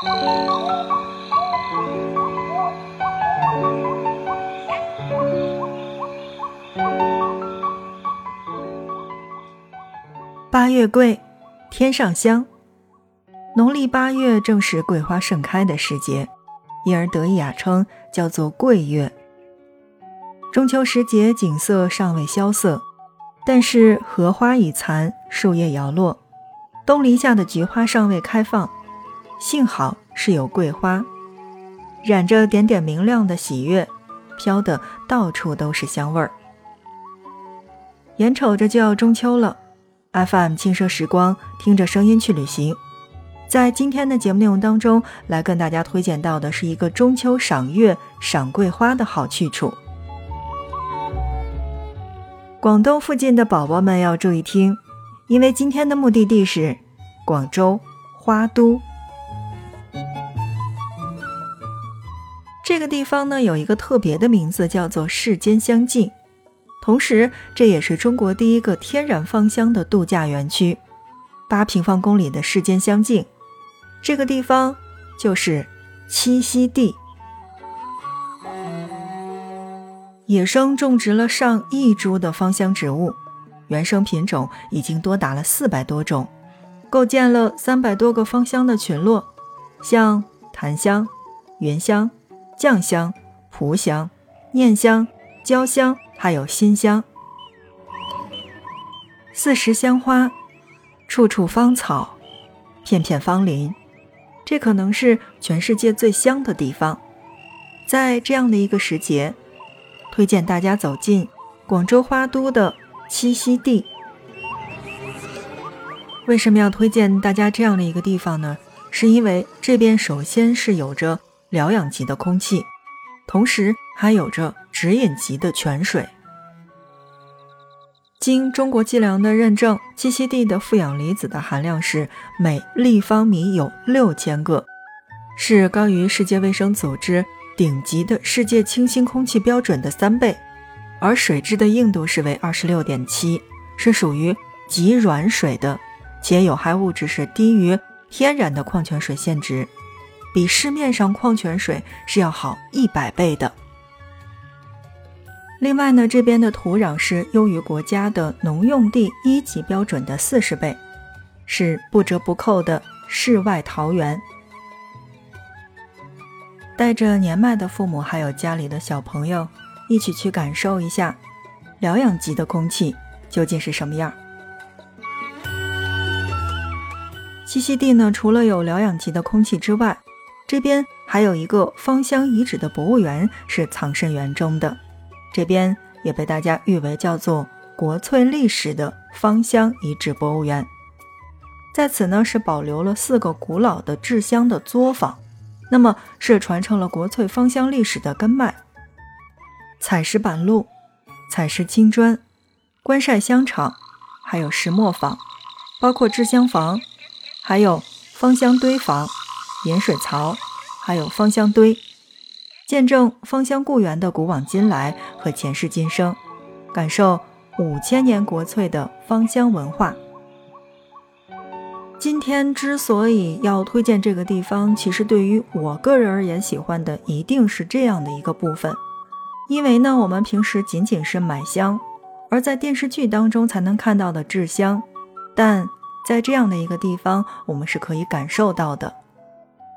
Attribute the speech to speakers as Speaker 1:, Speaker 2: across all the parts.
Speaker 1: 八月桂，天上香。农历八月正是桂花盛开的时节，因而得以雅称叫做桂月。中秋时节，景色尚未萧瑟，但是荷花已残，树叶摇落，东篱下的菊花尚未开放。幸好是有桂花，染着点点明亮的喜悦，飘得到处都是香味儿。眼瞅着就要中秋了。FM 轻奢时光，听着声音去旅行。在今天的节目内容当中，来跟大家推荐到的是一个中秋赏月、赏桂花的好去处。广东附近的宝宝们要注意听，因为今天的目的地是广州花都。这个地方呢，有一个特别的名字，叫做世间香境。同时，这也是中国第一个天然芳香的度假园区，八平方公里的世间香境，这个地方就是栖息地。野生种植了上亿株的芳香植物，原生品种已经多达了四百多种，构建了三百多个芳香的群落，像檀香、云香、酱香、蒲香、念香、焦香。还有馨香，四时香花，处处芳草，片片芳林，这可能是全世界最香的地方。在这样的一个时节，推荐大家走进广州花都的栖息地。为什么要推荐大家这样的一个地方呢？是因为这边首先是有着疗养级的空气，同时还有着。直饮级的泉水，经中国计量的认证，栖息地的负氧离子的含量是每立方米有六千个，是高于世界卫生组织顶级的世界清新空气标准的三倍。而水质的硬度是为二十六点七，是属于极软水的，且有害物质是低于天然的矿泉水限值，比市面上矿泉水是要好一百倍的。另外呢，这边的土壤是优于国家的农用地一级标准的四十倍，是不折不扣的世外桃源。带着年迈的父母还有家里的小朋友，一起去感受一下疗养级的空气究竟是什么样。栖息地呢，除了有疗养级的空气之外，这边还有一个芳香遗址的博物园是藏身园中的。这边也被大家誉为叫做“国粹历史”的芳香遗址博物园，在此呢是保留了四个古老的制香的作坊，那么是传承了国粹芳香历史的根脉。采石板路、采石青砖、官晒香厂，还有石磨坊，包括制香房，还有芳香堆房、饮水槽，还有芳香堆。见证芳香故园的古往今来和前世今生，感受五千年国粹的芳香文化。今天之所以要推荐这个地方，其实对于我个人而言，喜欢的一定是这样的一个部分。因为呢，我们平时仅仅是买香，而在电视剧当中才能看到的制香，但在这样的一个地方，我们是可以感受到的。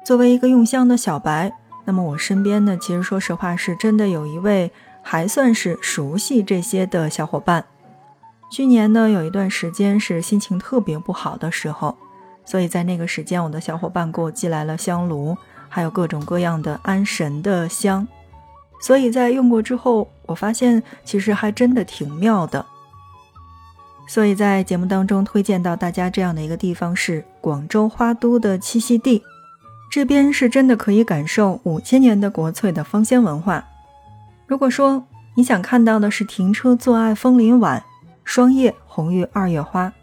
Speaker 1: 作为一个用香的小白。那么我身边呢，其实说实话是真的有一位还算是熟悉这些的小伙伴。去年呢，有一段时间是心情特别不好的时候，所以在那个时间，我的小伙伴给我寄来了香炉，还有各种各样的安神的香。所以在用过之后，我发现其实还真的挺妙的。所以在节目当中推荐到大家这样的一个地方是广州花都的栖息地。这边是真的可以感受五千年的国粹的芳香文化。如果说你想看到的是停车坐爱枫林晚，霜叶红于二月花，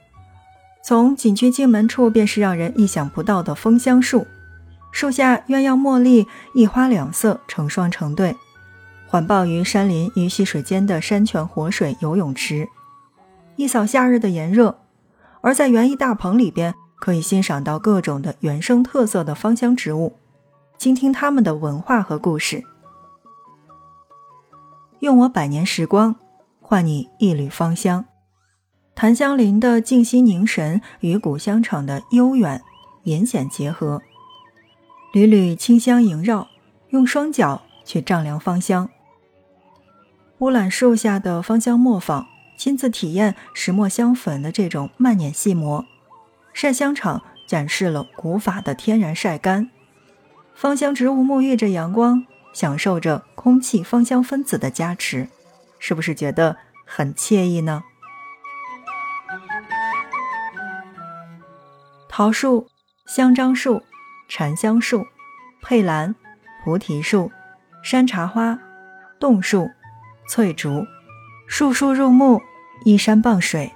Speaker 1: 从景区进门处便是让人意想不到的枫香树，树下鸳鸯茉莉一花两色成双成对，环抱于山林与溪水间的山泉活水游泳池，一扫夏日的炎热。而在园艺大棚里边。可以欣赏到各种的原生特色的芳香植物，倾听他们的文化和故事。用我百年时光，换你一缕芳香。檀香林的静心凝神与古香场的悠远隐显结合，缕缕清香萦绕，用双脚去丈量芳香。乌榄树下的芳香磨坊，亲自体验石墨香粉的这种慢捻细磨。晒香场展示了古法的天然晒干，芳香植物沐浴着阳光，享受着空气芳香分子的加持，是不是觉得很惬意呢？桃树、香樟树、禅香树、佩兰、菩提树、山茶花、洞树、翠竹，树树入目，依山傍水。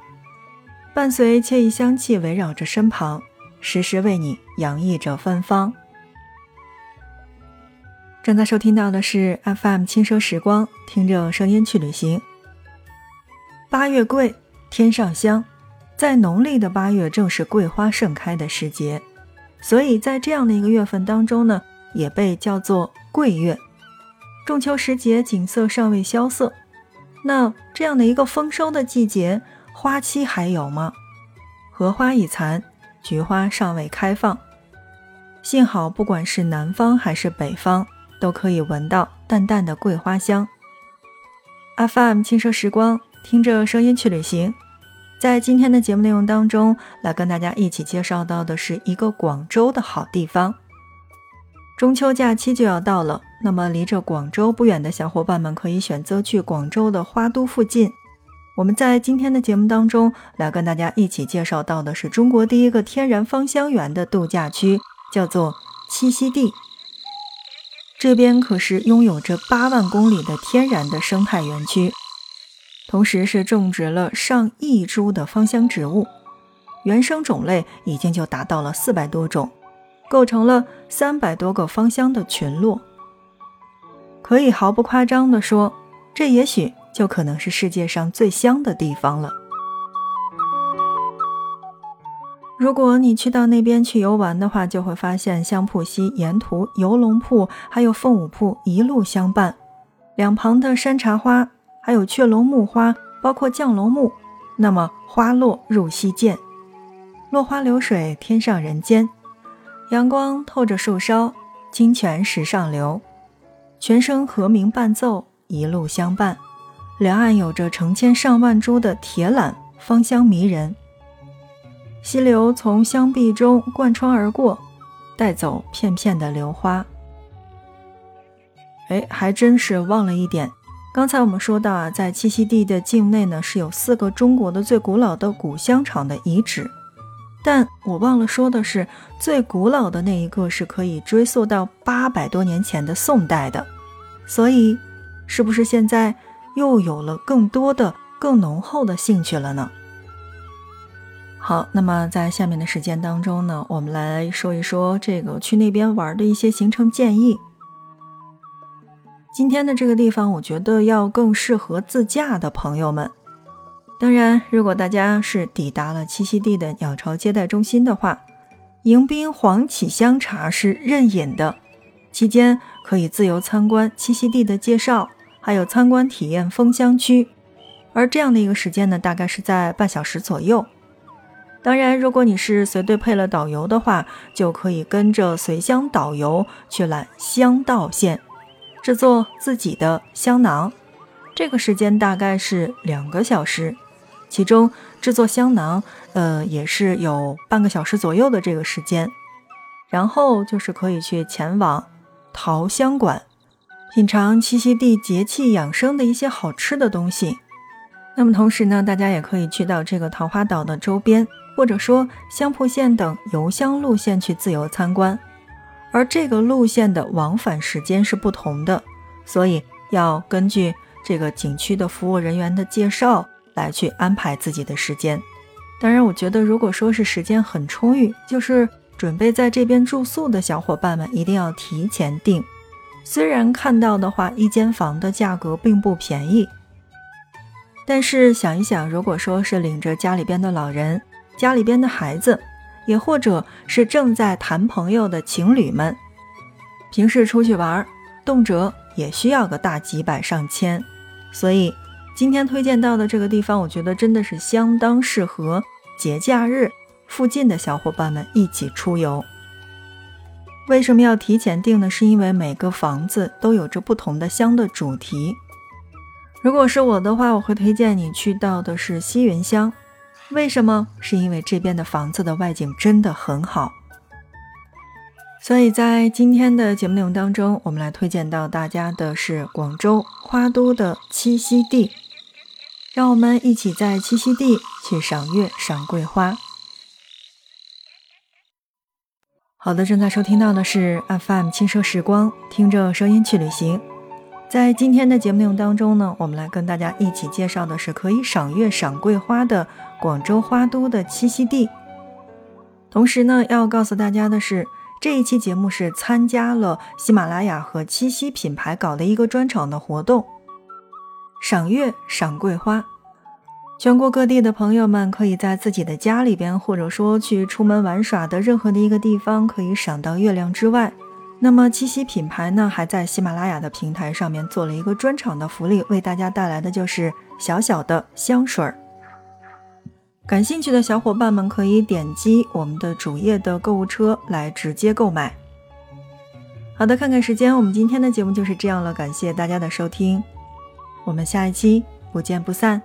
Speaker 1: 伴随惬意香气围绕着身旁，时时为你洋溢着芬芳。正在收听到的是 FM 轻奢时光，听着声音去旅行。八月桂，天上香，在农历的八月正是桂花盛开的时节，所以在这样的一个月份当中呢，也被叫做桂月。中秋时节，景色尚未萧瑟，那这样的一个丰收的季节。花期还有吗？荷花已残，菊花尚未开放。幸好，不管是南方还是北方，都可以闻到淡淡的桂花香。FM 轻奢时光，听着声音去旅行。在今天的节目内容当中，来跟大家一起介绍到的是一个广州的好地方。中秋假期就要到了，那么离着广州不远的小伙伴们，可以选择去广州的花都附近。我们在今天的节目当中来跟大家一起介绍到的是中国第一个天然芳香园的度假区，叫做栖息地。这边可是拥有着八万公里的天然的生态园区，同时是种植了上亿株的芳香植物，原生种类已经就达到了四百多种，构成了三百多个芳香的群落。可以毫不夸张地说，这也许。就可能是世界上最香的地方了。如果你去到那边去游玩的话，就会发现香瀑溪沿途游龙瀑还有凤舞瀑一路相伴，两旁的山茶花，还有雀龙木花，包括降龙木，那么花落入溪涧，落花流水天上人间，阳光透着树梢，清泉石上流，泉声和鸣伴奏，一路相伴。两岸有着成千上万株的铁榄，芳香迷人。溪流从香壁中贯穿而过，带走片片的流花。哎，还真是忘了一点，刚才我们说到啊，在栖息地的境内呢，是有四个中国的最古老的古香厂的遗址，但我忘了说的是，最古老的那一个是可以追溯到八百多年前的宋代的，所以，是不是现在？又有了更多的、更浓厚的兴趣了呢。好，那么在下面的时间当中呢，我们来说一说这个去那边玩的一些行程建议。今天的这个地方，我觉得要更适合自驾的朋友们。当然，如果大家是抵达了栖息地的鸟巢接待中心的话，迎宾黄启香茶是任饮的，期间可以自由参观栖息地的介绍。还有参观体验封香区，而这样的一个时间呢，大概是在半小时左右。当然，如果你是随队配了导游的话，就可以跟着随香导游去揽香道线，制作自己的香囊。这个时间大概是两个小时，其中制作香囊，呃，也是有半个小时左右的这个时间。然后就是可以去前往桃香馆。品尝栖息地节气养生的一些好吃的东西。那么同时呢，大家也可以去到这个桃花岛的周边，或者说香铺线等游香路线去自由参观。而这个路线的往返时间是不同的，所以要根据这个景区的服务人员的介绍来去安排自己的时间。当然，我觉得如果说是时间很充裕，就是准备在这边住宿的小伙伴们，一定要提前订。虽然看到的话，一间房的价格并不便宜，但是想一想，如果说是领着家里边的老人、家里边的孩子，也或者是正在谈朋友的情侣们，平时出去玩，动辄也需要个大几百上千，所以今天推荐到的这个地方，我觉得真的是相当适合节假日附近的小伙伴们一起出游。为什么要提前订呢？是因为每个房子都有着不同的乡的主题。如果是我的话，我会推荐你去到的是西云乡。为什么？是因为这边的房子的外景真的很好。所以在今天的节目内容当中，我们来推荐到大家的是广州花都的栖息地。让我们一起在栖息地去赏月、赏桂花。好的，正在收听到的是 FM 轻奢时光，听着声音去旅行。在今天的节目内容当中呢，我们来跟大家一起介绍的是可以赏月、赏桂花的广州花都的栖息地。同时呢，要告诉大家的是，这一期节目是参加了喜马拉雅和七夕品牌搞的一个专场的活动，赏月、赏桂花。全国各地的朋友们可以在自己的家里边，或者说去出门玩耍的任何的一个地方，可以赏到月亮之外。那么七夕品牌呢，还在喜马拉雅的平台上面做了一个专场的福利，为大家带来的就是小小的香水儿。感兴趣的小伙伴们可以点击我们的主页的购物车来直接购买。好的，看看时间，我们今天的节目就是这样了，感谢大家的收听，我们下一期不见不散。